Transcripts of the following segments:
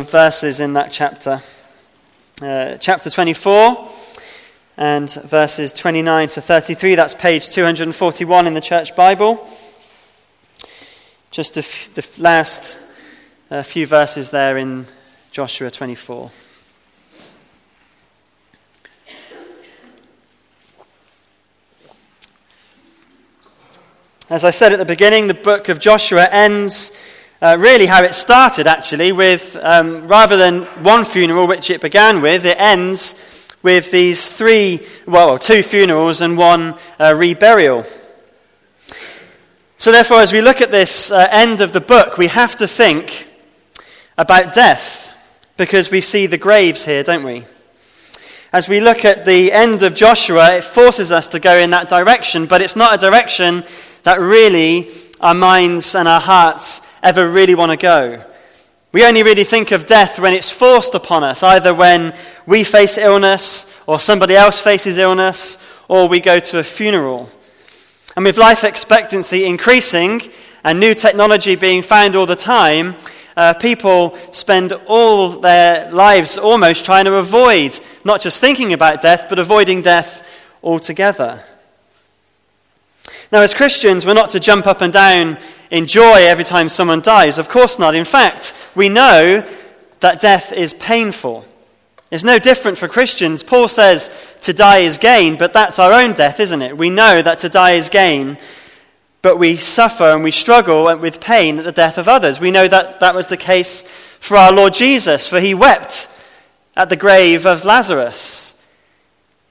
of verses in that chapter. Uh, chapter 24 and verses 29 to 33. That's page 241 in the Church Bible. Just the last uh, few verses there in Joshua 24. As I said at the beginning, the book of Joshua ends uh, really how it started, actually, with um, rather than one funeral, which it began with, it ends with these three, well, two funerals and one uh, reburial. So, therefore, as we look at this uh, end of the book, we have to think about death because we see the graves here, don't we? As we look at the end of Joshua, it forces us to go in that direction, but it's not a direction that really our minds and our hearts ever really want to go. We only really think of death when it's forced upon us, either when we face illness or somebody else faces illness or we go to a funeral. And with life expectancy increasing and new technology being found all the time, uh, people spend all their lives almost trying to avoid not just thinking about death, but avoiding death altogether. Now, as Christians, we're not to jump up and down in joy every time someone dies. Of course not. In fact, we know that death is painful. It's no different for Christians. Paul says to die is gain, but that's our own death, isn't it? We know that to die is gain, but we suffer and we struggle with pain at the death of others. We know that that was the case for our Lord Jesus, for he wept at the grave of Lazarus.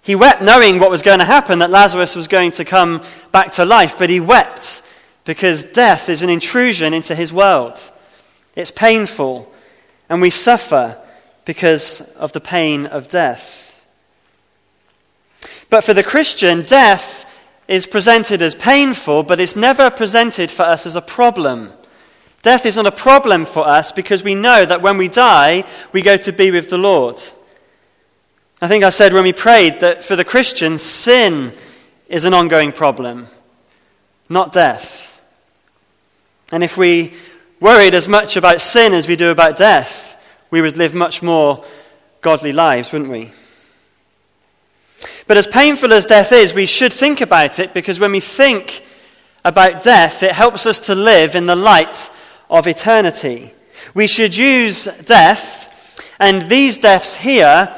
He wept knowing what was going to happen, that Lazarus was going to come back to life, but he wept because death is an intrusion into his world. It's painful, and we suffer because of the pain of death. But for the Christian, death is presented as painful, but it's never presented for us as a problem. Death isn't a problem for us because we know that when we die, we go to be with the Lord. I think I said when we prayed that for the Christian, sin is an ongoing problem, not death. And if we worried as much about sin as we do about death, we would live much more godly lives, wouldn't we? But as painful as death is, we should think about it because when we think about death, it helps us to live in the light of eternity. We should use death and these deaths here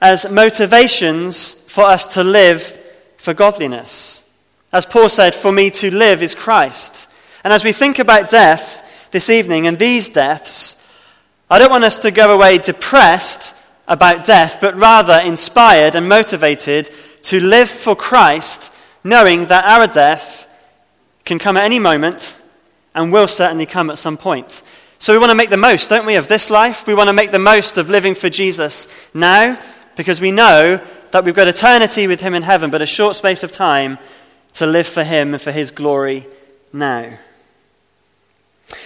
as motivations for us to live for godliness. As Paul said, For me to live is Christ. And as we think about death this evening and these deaths, I don't want us to go away depressed about death, but rather inspired and motivated to live for Christ, knowing that our death can come at any moment and will certainly come at some point. So we want to make the most, don't we, of this life? We want to make the most of living for Jesus now because we know that we've got eternity with Him in heaven, but a short space of time to live for Him and for His glory now.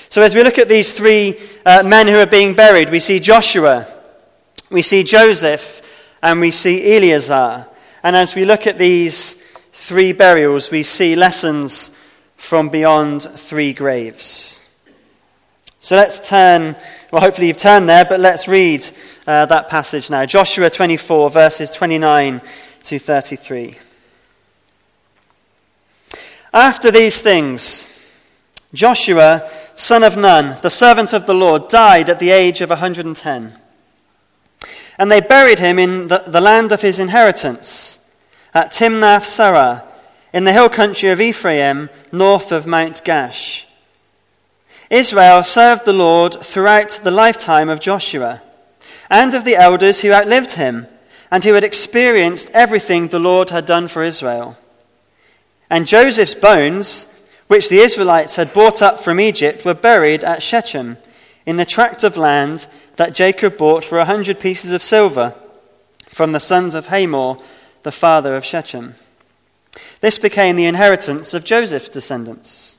So, as we look at these three uh, men who are being buried, we see Joshua, we see Joseph, and we see Eleazar. And as we look at these three burials, we see lessons from beyond three graves. So let's turn, well, hopefully you've turned there, but let's read uh, that passage now. Joshua 24, verses 29 to 33. After these things, Joshua, son of Nun, the servant of the Lord, died at the age of 110. And they buried him in the, the land of his inheritance, at Timnath Serah, in the hill country of Ephraim, north of Mount Gaash. Israel served the Lord throughout the lifetime of Joshua and of the elders who outlived him and who had experienced everything the Lord had done for Israel. And Joseph's bones, which the Israelites had brought up from Egypt, were buried at Shechem in the tract of land that Jacob bought for a hundred pieces of silver from the sons of Hamor, the father of Shechem. This became the inheritance of Joseph's descendants.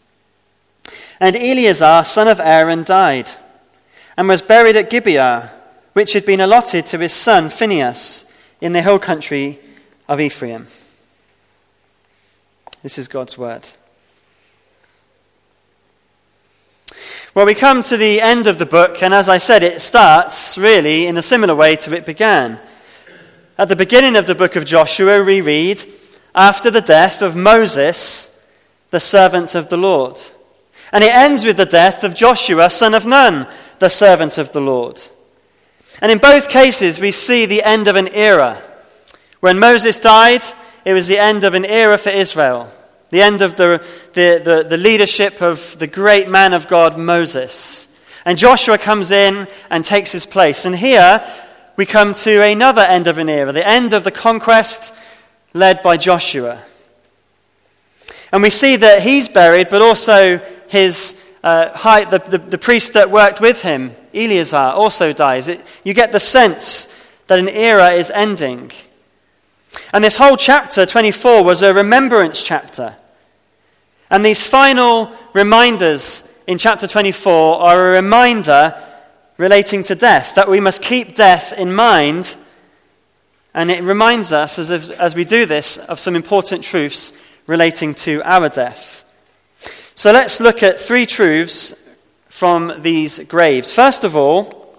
And Eleazar, son of Aaron, died and was buried at Gibeah which had been allotted to his son Phinehas in the hill country of Ephraim. This is God's word. Well, we come to the end of the book, and as I said, it starts really in a similar way to it began. At the beginning of the book of Joshua, we read, After the death of Moses, the servant of the Lord. And it ends with the death of Joshua, son of Nun, the servant of the Lord. And in both cases, we see the end of an era. When Moses died, it was the end of an era for Israel, the end of the, the, the, the, leadership of the great man of God, Moses. And Joshua comes in and takes his place. And here we come to another end of an era, the end of the conquest led by Joshua. And we see that he's buried, but also his uh, high, the, the, the, priest that worked with him, Eleazar, also dies. It, you get the sense that an era is ending. And this whole chapter, 24, was a remembrance chapter. And these final reminders in chapter 24 are a reminder relating to death, that we must keep death in mind. And it reminds us, as, as we do this, of some important truths relating to our death. So let's look at three truths from these graves. First of all,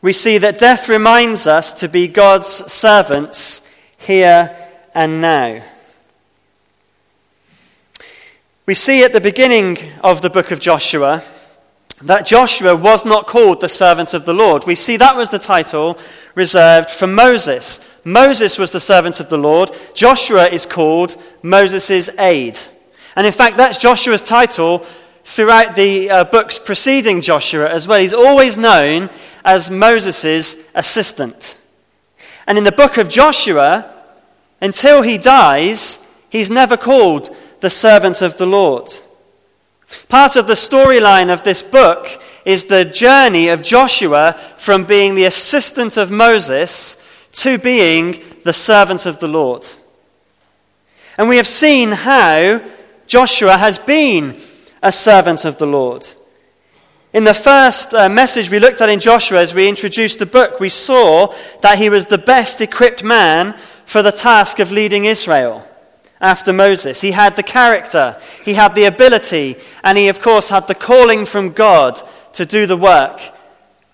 we see that death reminds us to be God's servants here and now. We see at the beginning of the book of Joshua that Joshua was not called the servant of the Lord. We see that was the title reserved for Moses. Moses was the servant of the Lord. Joshua is called Moses' aide. And in fact, that's Joshua's title throughout the uh, books preceding Joshua as well. He's always known as Moses' assistant. And in the book of Joshua, until he dies, he's never called the servant of the Lord. Part of the storyline of this book is the journey of Joshua from being the assistant of Moses to being the servant of the Lord. And we have seen how Joshua has been a servant of the Lord. In the first uh, message we looked at in Joshua as we introduced the book, we saw that he was the best equipped man for the task of leading Israel after Moses. He had the character, he had the ability, and he, of course, had the calling from God to do the work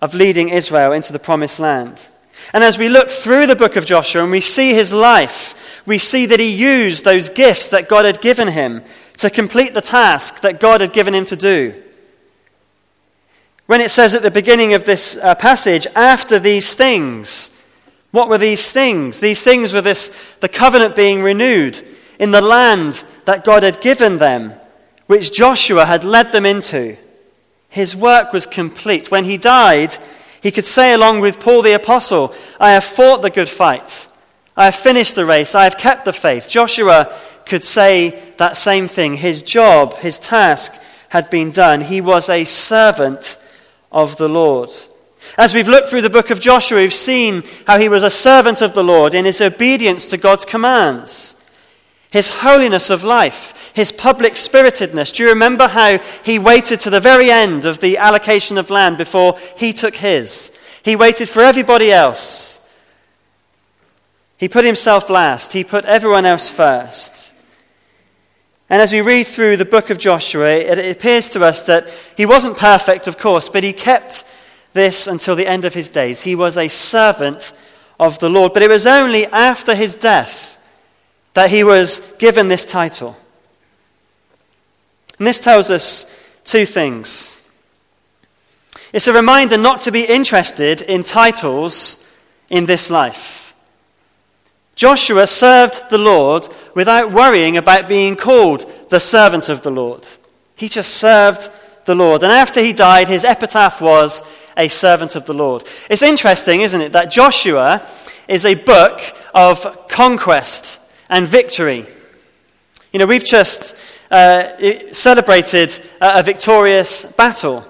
of leading Israel into the promised land. And as we look through the book of Joshua and we see his life, we see that he used those gifts that God had given him to complete the task that God had given him to do. When it says at the beginning of this uh, passage, after these things, what were these things? These things were this, the covenant being renewed in the land that God had given them, which Joshua had led them into. His work was complete. When he died, he could say, along with Paul the Apostle, I have fought the good fight. I have finished the race. I have kept the faith. Joshua could say that same thing. His job, his task had been done. He was a servant of the Lord. As we've looked through the book of Joshua, we've seen how he was a servant of the Lord in his obedience to God's commands his holiness of life, his public spiritedness. Do you remember how he waited to the very end of the allocation of land before he took his? He waited for everybody else. He put himself last, he put everyone else first. And as we read through the book of Joshua, it appears to us that he wasn't perfect, of course, but he kept this until the end of his days. He was a servant of the Lord. But it was only after his death that he was given this title. And this tells us two things. It's a reminder not to be interested in titles in this life. Joshua served the Lord without worrying about being called the servant of the Lord. He just served the Lord. And after he died, his epitaph was a servant of the Lord. It's interesting, isn't it, that Joshua is a book of conquest and victory. You know, we've just uh, celebrated a victorious battle.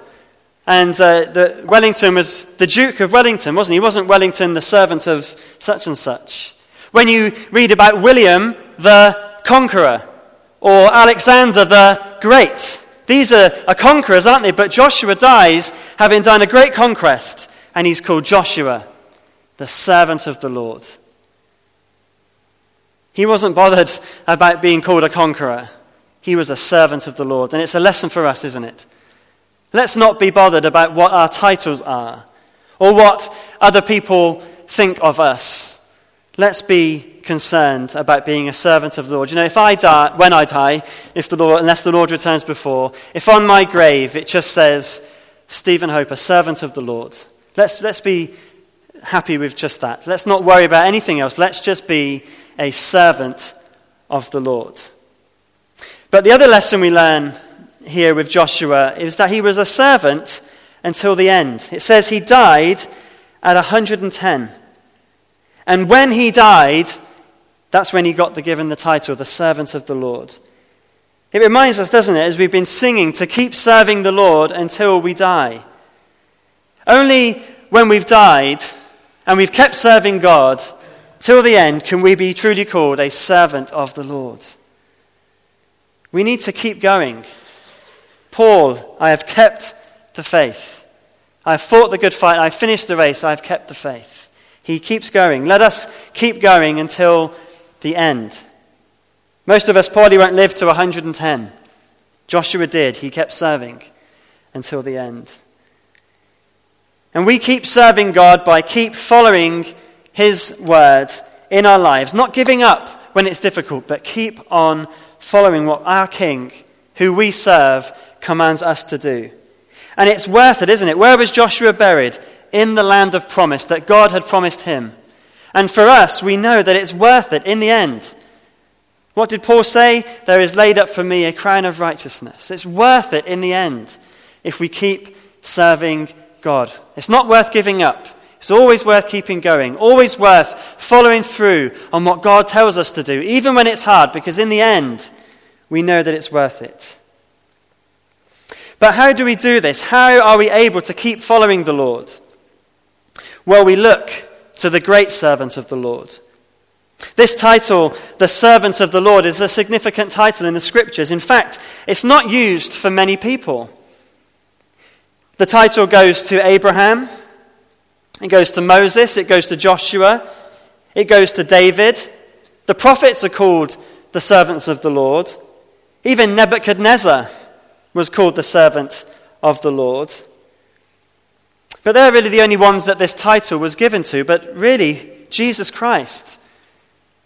And uh, the, Wellington was the Duke of Wellington, wasn't he? He wasn't Wellington, the servant of such and such. When you read about William the Conqueror or Alexander the Great, these are, are conquerors, aren't they? But Joshua dies having done a great conquest, and he's called Joshua, the servant of the Lord. He wasn't bothered about being called a conqueror. He was a servant of the Lord. And it's a lesson for us, isn't it? Let's not be bothered about what our titles are or what other people think of us. Let's be concerned about being a servant of the Lord. You know, if I die, when I die, if the Lord, unless the Lord returns before, if on my grave it just says, Stephen Hope, a servant of the Lord, let's, let's be happy with just that. Let's not worry about anything else. Let's just be a servant of the Lord. But the other lesson we learn here with Joshua is that he was a servant until the end. It says he died at 110. And when he died, that's when he got the, given the title, the servant of the Lord. It reminds us, doesn't it, as we've been singing, to keep serving the Lord until we die. Only when we've died and we've kept serving God till the end can we be truly called a servant of the Lord. We need to keep going. Paul, I have kept the faith. I have fought the good fight. I have finished the race. I have kept the faith. He keeps going. Let us keep going until the end. Most of us probably won't live to 110. Joshua did. He kept serving until the end. And we keep serving God by keep following His word in our lives, not giving up when it's difficult, but keep on following what our King, who we serve, commands us to do. And it's worth it, isn't it? Where was Joshua buried? In the land of promise that God had promised him. And for us, we know that it's worth it in the end. What did Paul say? There is laid up for me a crown of righteousness. It's worth it in the end if we keep serving God. It's not worth giving up. It's always worth keeping going, always worth following through on what God tells us to do, even when it's hard, because in the end, we know that it's worth it. But how do we do this? How are we able to keep following the Lord? Well, we look to the great servant of the Lord. This title, the servant of the Lord, is a significant title in the scriptures. In fact, it's not used for many people. The title goes to Abraham, it goes to Moses, it goes to Joshua, it goes to David. The prophets are called the servants of the Lord. Even Nebuchadnezzar was called the servant of the Lord. But they're really the only ones that this title was given to. But really, Jesus Christ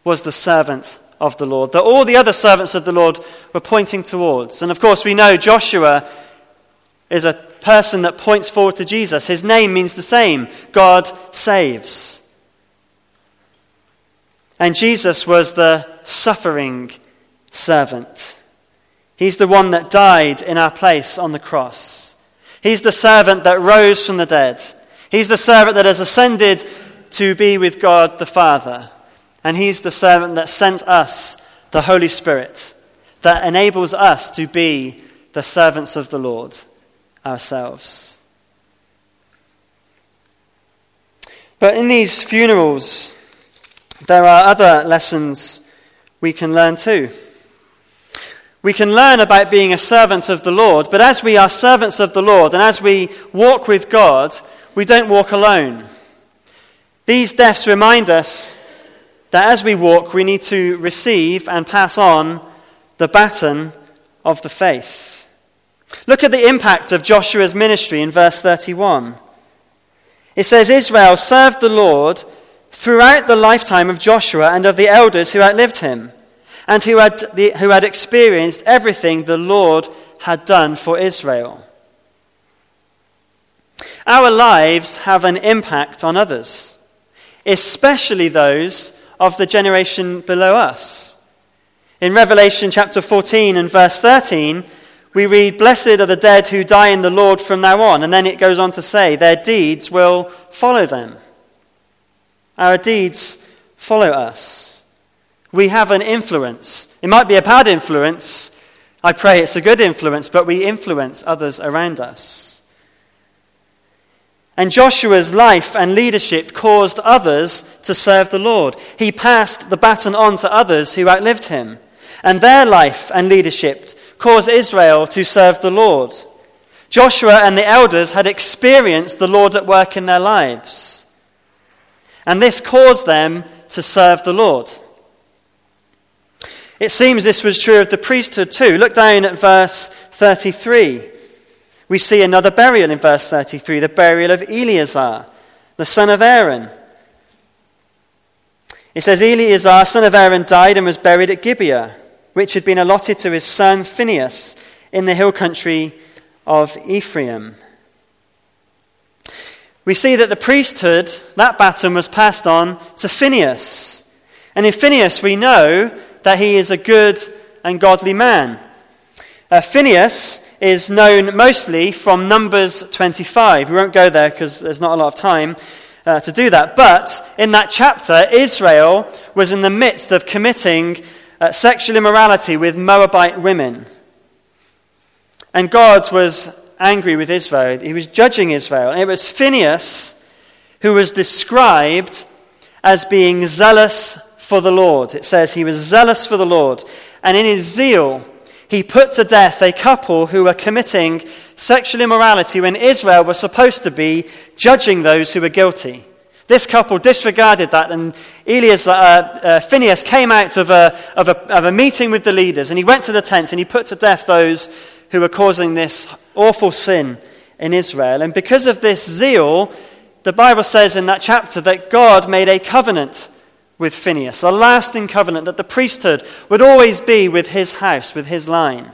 was the servant of the Lord, that all the other servants of the Lord were pointing towards. And of course, we know Joshua is a person that points forward to Jesus. His name means the same God saves. And Jesus was the suffering servant. He's the one that died in our place on the cross. He's the servant that rose from the dead. He's the servant that has ascended to be with God the Father. And He's the servant that sent us the Holy Spirit, that enables us to be the servants of the Lord ourselves. But in these funerals, there are other lessons we can learn too. We can learn about being a servant of the Lord, but as we are servants of the Lord and as we walk with God, we don't walk alone. These deaths remind us that as we walk, we need to receive and pass on the baton of the faith. Look at the impact of Joshua's ministry in verse 31. It says, Israel served the Lord throughout the lifetime of Joshua and of the elders who outlived him and who had, the, who had experienced everything the Lord had done for Israel. Our lives have an impact on others, especially those of the generation below us. In Revelation chapter 14 and verse 13, we read, Blessed are the dead who die in the Lord from now on. And then it goes on to say, Their deeds will follow them. Our deeds follow us. We have an influence. It might be a bad influence. I pray it's a good influence, but we influence others around us. And Joshua's life and leadership caused others to serve the Lord. He passed the baton on to others who outlived him. And their life and leadership caused Israel to serve the Lord. Joshua and the elders had experienced the Lord at work in their lives. And this caused them to serve the Lord. It seems this was true of the priesthood too. Look down at verse 33. We see another burial in verse 33 the burial of Eleazar, the son of Aaron. It says, Eleazar, son of Aaron, died and was buried at Gibeah, which had been allotted to his son Phinehas in the hill country of Ephraim. We see that the priesthood, that baton was passed on to Phinehas. And in Phinehas, we know that he is a good and godly man. Uh, Phinehas is known mostly from Numbers 25. We won't go there because there's not a lot of time uh, to do that. But in that chapter, Israel was in the midst of committing uh, sexual immorality with Moabite women. And God was angry with Israel. He was judging Israel. And it was Phinehas who was described as being zealous for the Lord. It says he was zealous for the Lord. And in his zeal, he put to death a couple who were committing sexual immorality when Israel was supposed to be judging those who were guilty. This couple disregarded that, and Elias, uh, uh, Phinehas came out of a, of, a, of a meeting with the leaders, and he went to the tents and he put to death those who were causing this awful sin in Israel. And because of this zeal, the Bible says in that chapter that God made a covenant with Phinehas, a lasting covenant that the priesthood would always be with his house, with his line.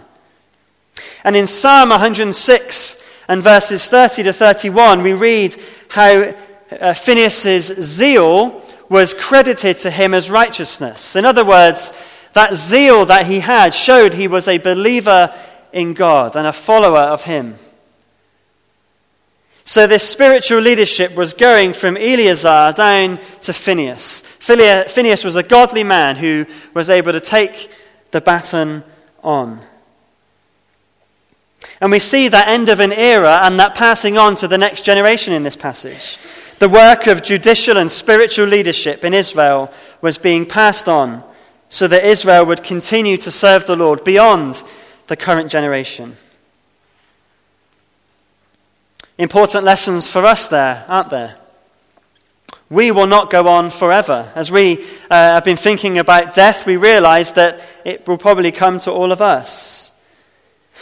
And in Psalm 106 and verses 30 to 31, we read how uh, Phinehas' zeal was credited to him as righteousness. In other words, that zeal that he had showed he was a believer in God and a follower of him. So, this spiritual leadership was going from Eleazar down to Phinehas. Phinehas was a godly man who was able to take the baton on. And we see that end of an era and that passing on to the next generation in this passage. The work of judicial and spiritual leadership in Israel was being passed on so that Israel would continue to serve the Lord beyond the current generation. Important lessons for us there, aren't there? We will not go on forever. As we uh, have been thinking about death, we realize that it will probably come to all of us.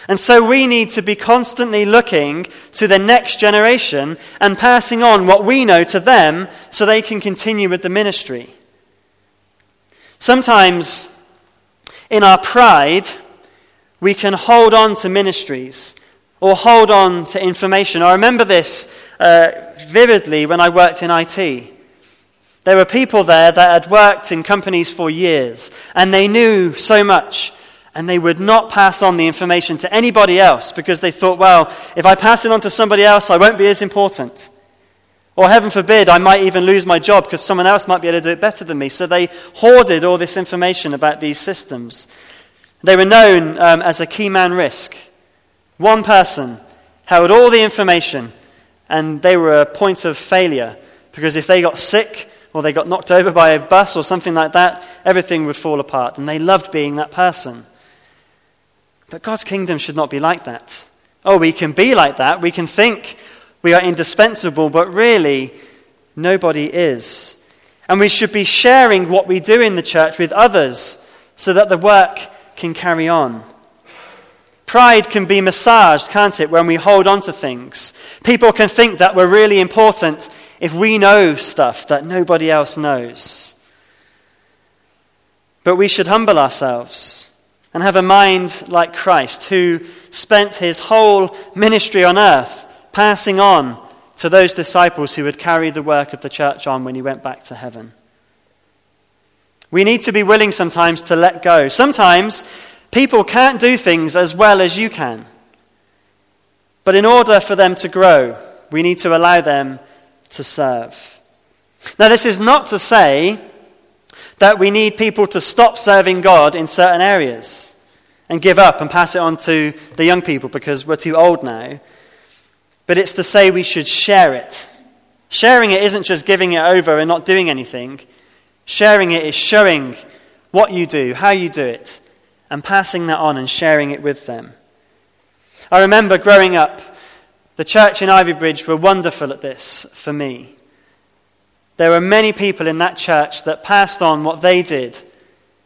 And so we need to be constantly looking to the next generation and passing on what we know to them so they can continue with the ministry. Sometimes, in our pride, we can hold on to ministries or hold on to information. I remember this uh, vividly when I worked in IT. There were people there that had worked in companies for years, and they knew so much, and they would not pass on the information to anybody else because they thought, well, if I pass it on to somebody else, I won't be as important. Or heaven forbid, I might even lose my job because someone else might be able to do it better than me. So they hoarded all this information about these systems. They were known um, as a key man risk. One person held all the information, and they were a point of failure because if they got sick or they got knocked over by a bus or something like that, everything would fall apart. And they loved being that person. But God's kingdom should not be like that. Oh, we can be like that. We can think we are indispensable, but really, nobody is. And we should be sharing what we do in the church with others so that the work can carry on. Pride can be massaged, can't it, when we hold on to things? People can think that we're really important if we know stuff that nobody else knows. But we should humble ourselves and have a mind like Christ, who spent his whole ministry on earth passing on to those disciples who would carry the work of the church on when he went back to heaven. We need to be willing sometimes to let go. Sometimes People can't do things as well as you can. But in order for them to grow, we need to allow them to serve. Now, this is not to say that we need people to stop serving God in certain areas and give up and pass it on to the young people because we're too old now. But it's to say we should share it. Sharing it isn't just giving it over and not doing anything. Sharing it is showing what you do, how you do it, and passing that on and sharing it with them. I remember growing up, the church in Ivybridge were wonderful at this for me. There were many people in that church that passed on what they did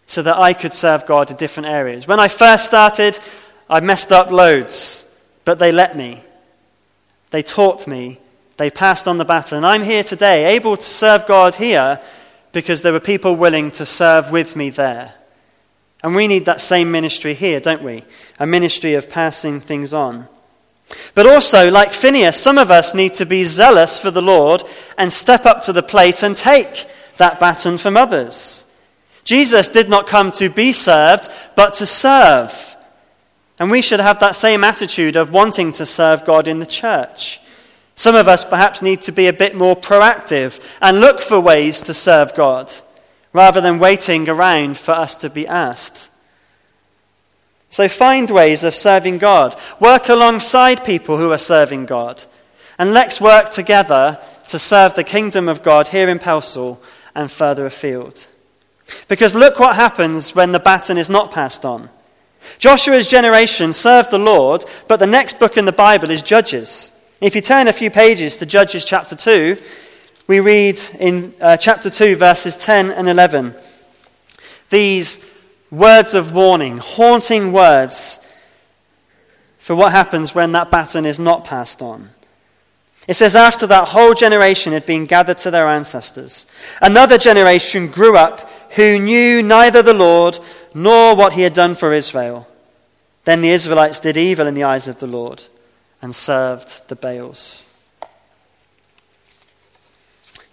so that I could serve God in different areas. When I first started, I messed up loads, but they let me. They taught me. They passed on the baton. I'm here today, able to serve God here because there were people willing to serve with me there. And we need that same ministry here, don't we? A ministry of passing things on. But also, like Phinehas, some of us need to be zealous for the Lord and step up to the plate and take that baton from others. Jesus did not come to be served, but to serve. And we should have that same attitude of wanting to serve God in the church. Some of us perhaps need to be a bit more proactive and look for ways to serve God rather than waiting around for us to be asked. So find ways of serving God. Work alongside people who are serving God. And let's work together to serve the kingdom of God here in Pelsall and further afield. Because look what happens when the baton is not passed on. Joshua's generation served the Lord, but the next book in the Bible is Judges. If you turn a few pages to Judges chapter 2, we read in uh, chapter 2, verses 10 and 11, these words of warning, haunting words for what happens when that baton is not passed on. It says, After that whole generation had been gathered to their ancestors, another generation grew up who knew neither the Lord nor what he had done for Israel. Then the Israelites did evil in the eyes of the Lord and served the Baals.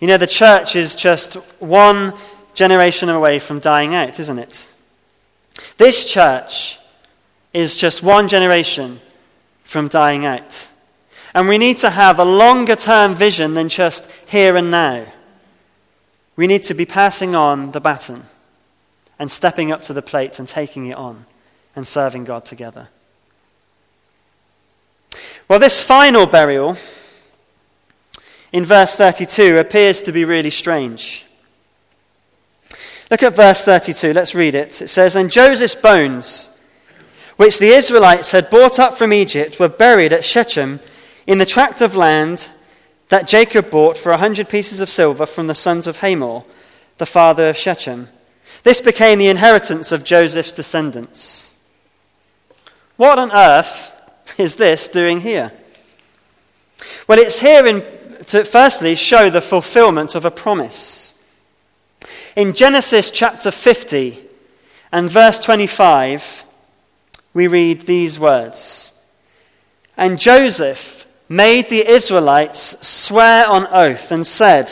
You know, the church is just one generation away from dying out, isn't it? This church is just one generation from dying out. And we need to have a longer term vision than just here and now. We need to be passing on the baton and stepping up to the plate and taking it on and serving God together. Well, this final burial in verse 32 appears to be really strange. Look at verse 32. Let's read it. It says, And Joseph's bones, which the Israelites had brought up from Egypt, were buried at Shechem in the tract of land that Jacob bought for a hundred pieces of silver from the sons of Hamor, the father of Shechem. This became the inheritance of Joseph's descendants. What on earth is this doing here? Well, it's here in, to firstly show the fulfillment of a promise. In Genesis chapter 50 and verse 25, we read these words And Joseph made the Israelites swear on oath and said,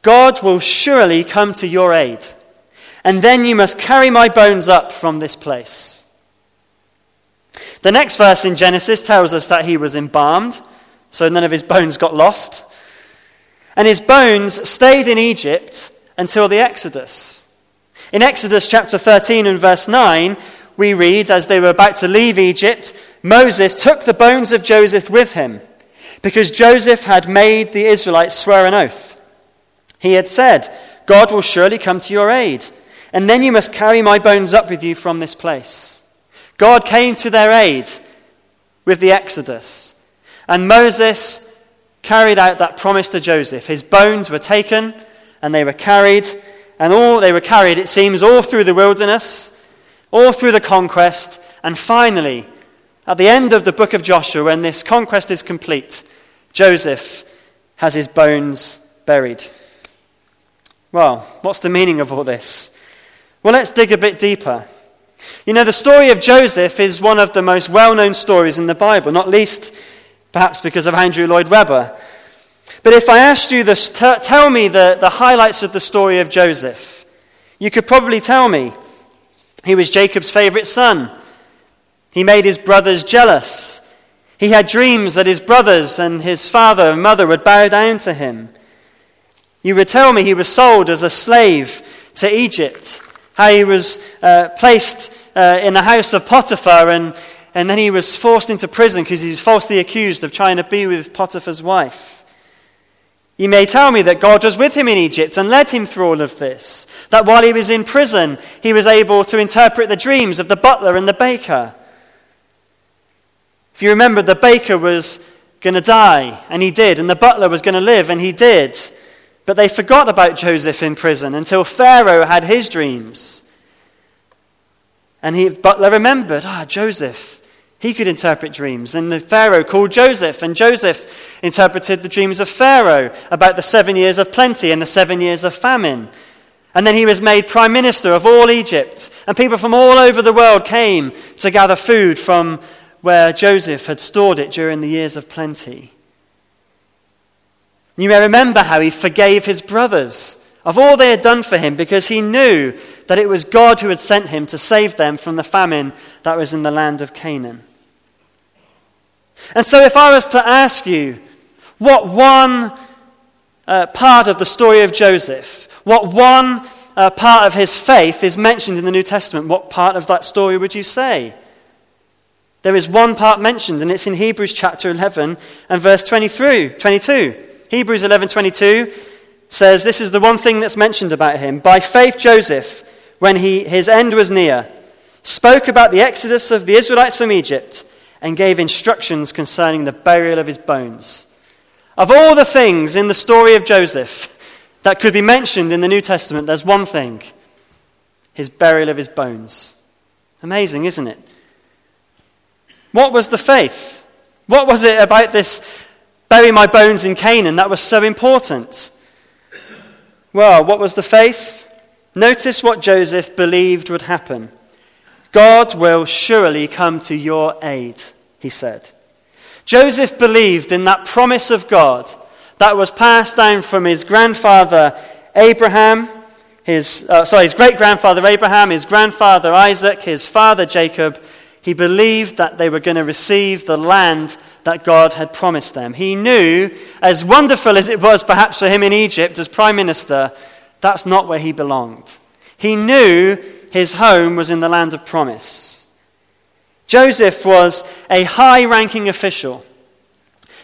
God will surely come to your aid, and then you must carry my bones up from this place. The next verse in Genesis tells us that he was embalmed, so none of his bones got lost. And his bones stayed in Egypt until the Exodus. In Exodus chapter 13 and verse 9, we read, as they were about to leave Egypt, Moses took the bones of Joseph with him, because Joseph had made the Israelites swear an oath. He had said, God will surely come to your aid, and then you must carry my bones up with you from this place. God came to their aid with the Exodus, and Moses carried out that promise to Joseph. His bones were taken and they were carried, and all they were carried, it seems, all through the wilderness, all through the conquest, and finally, at the end of the book of Joshua, when this conquest is complete, Joseph has his bones buried. Well, what's the meaning of all this? Well, let's dig a bit deeper. You know, the story of Joseph is one of the most well known stories in the Bible, not least perhaps because of Andrew Lloyd Webber. But if I asked you this, t- tell me the, the highlights of the story of Joseph, you could probably tell me. He was Jacob's favorite son. He made his brothers jealous. He had dreams that his brothers and his father and mother would bow down to him. You would tell me he was sold as a slave to Egypt, how he was uh, placed uh, in the house of Potiphar, and, and then he was forced into prison because he was falsely accused of trying to be with Potiphar's wife. You may tell me that God was with him in Egypt and led him through all of this. That while he was in prison, he was able to interpret the dreams of the butler and the baker. If you remember, the baker was going to die, and he did, and the butler was going to live, and he did. But they forgot about Joseph in prison until Pharaoh had his dreams. And he, butler remembered, ah, Joseph, He could interpret dreams. And the Pharaoh called Joseph, and Joseph interpreted the dreams of Pharaoh about the seven years of plenty and the seven years of famine. And then he was made prime minister of all Egypt. And people from all over the world came to gather food from where Joseph had stored it during the years of plenty. You may remember how he forgave his brothers of all they had done for him because he knew that it was God who had sent him to save them from the famine that was in the land of Canaan. And so, if I was to ask you what one uh, part of the story of Joseph, what one uh, part of his faith is mentioned in the New Testament, what part of that story would you say? There is one part mentioned, and it's in Hebrews chapter 11 and verse 23, 22. Hebrews 11:22 says this is the one thing that's mentioned about him. By faith Joseph, when he, his end was near, spoke about the exodus of the Israelites from Egypt and gave instructions concerning the burial of his bones. Of all the things in the story of Joseph that could be mentioned in the New Testament, there's one thing his burial of his bones. Amazing, isn't it? What was the faith? What was it about this bury my bones in Canaan that was so important? Well, what was the faith? Notice what Joseph believed would happen. God will surely come to your aid, he said. Joseph believed in that promise of God that was passed down from his grandfather Abraham, his, uh, sorry, his great grandfather Abraham, his grandfather Isaac, his father Jacob. He believed that they were going to receive the land that God had promised them. He knew, as wonderful as it was perhaps for him in Egypt as prime minister, that's not where he belonged. He knew his home was in the land of promise. Joseph was a high ranking official,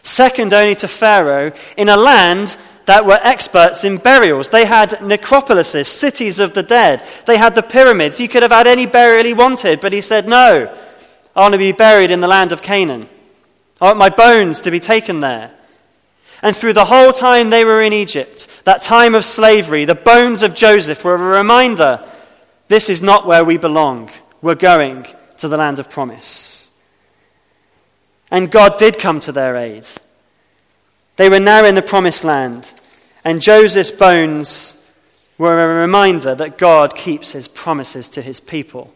second only to Pharaoh, in a land that were experts in burials. They had necropolises, cities of the dead. They had the pyramids. He could have had any burial he wanted, but he said, No, I want to be buried in the land of Canaan. I want my bones to be taken there. And through the whole time they were in Egypt, that time of slavery, the bones of Joseph were a reminder this is not where we belong. We're going to the land of promise. And God did come to their aid. They were now in the promised land, and Joseph's bones were a reminder that God keeps his promises to his people.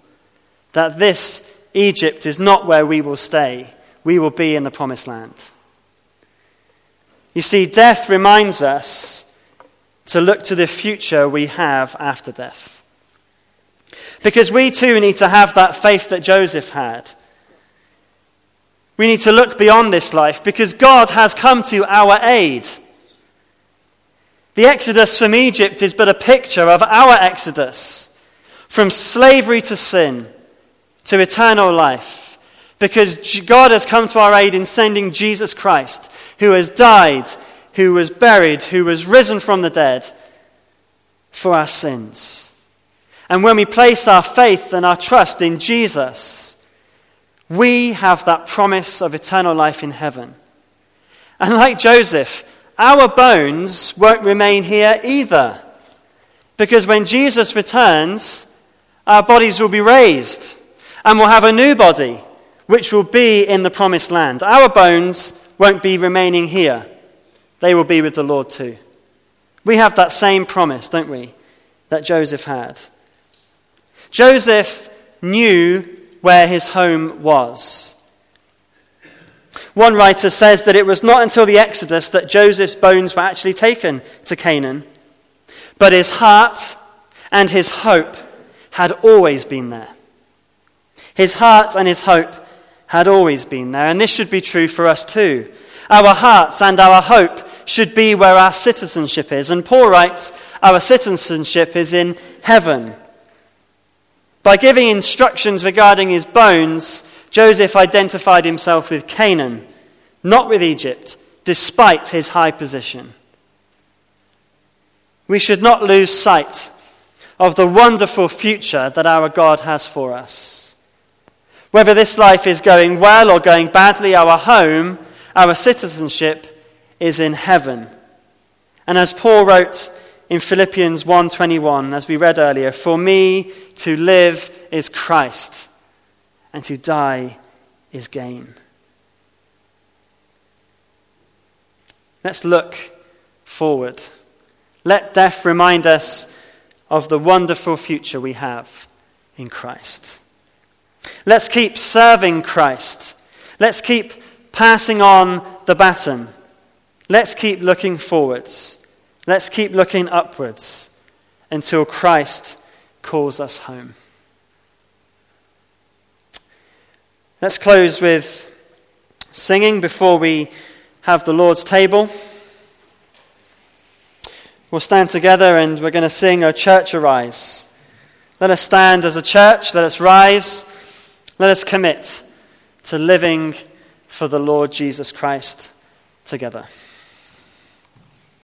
That this Egypt is not where we will stay, we will be in the promised land. You see, death reminds us to look to the future we have after death. Because we too need to have that faith that Joseph had. We need to look beyond this life because God has come to our aid. The exodus from Egypt is but a picture of our exodus from slavery to sin to eternal life because God has come to our aid in sending Jesus Christ, who has died, who was buried, who was risen from the dead for our sins. And when we place our faith and our trust in Jesus, we have that promise of eternal life in heaven. And like Joseph, our bones won't remain here either. Because when Jesus returns, our bodies will be raised and we'll have a new body, which will be in the promised land. Our bones won't be remaining here, they will be with the Lord too. We have that same promise, don't we, that Joseph had. Joseph knew where his home was. One writer says that it was not until the Exodus that Joseph's bones were actually taken to Canaan, but his heart and his hope had always been there. His heart and his hope had always been there, and this should be true for us too. Our hearts and our hope should be where our citizenship is. And Paul writes, Our citizenship is in heaven. By giving instructions regarding his bones, Joseph identified himself with Canaan, not with Egypt, despite his high position. We should not lose sight of the wonderful future that our God has for us. Whether this life is going well or going badly, our home, our citizenship is in heaven. And as Paul wrote in Philippians 1:21 as we read earlier, for me to live is Christ and to die is gain. Let's look forward. Let death remind us of the wonderful future we have in Christ. Let's keep serving Christ. Let's keep passing on the baton. Let's keep looking forwards. Let's keep looking upwards until Christ calls us home. Let's close with singing before we have the Lord's table. We'll stand together and we're going to sing, O Church Arise. Let us stand as a church, let us rise, let us commit to living for the Lord Jesus Christ together.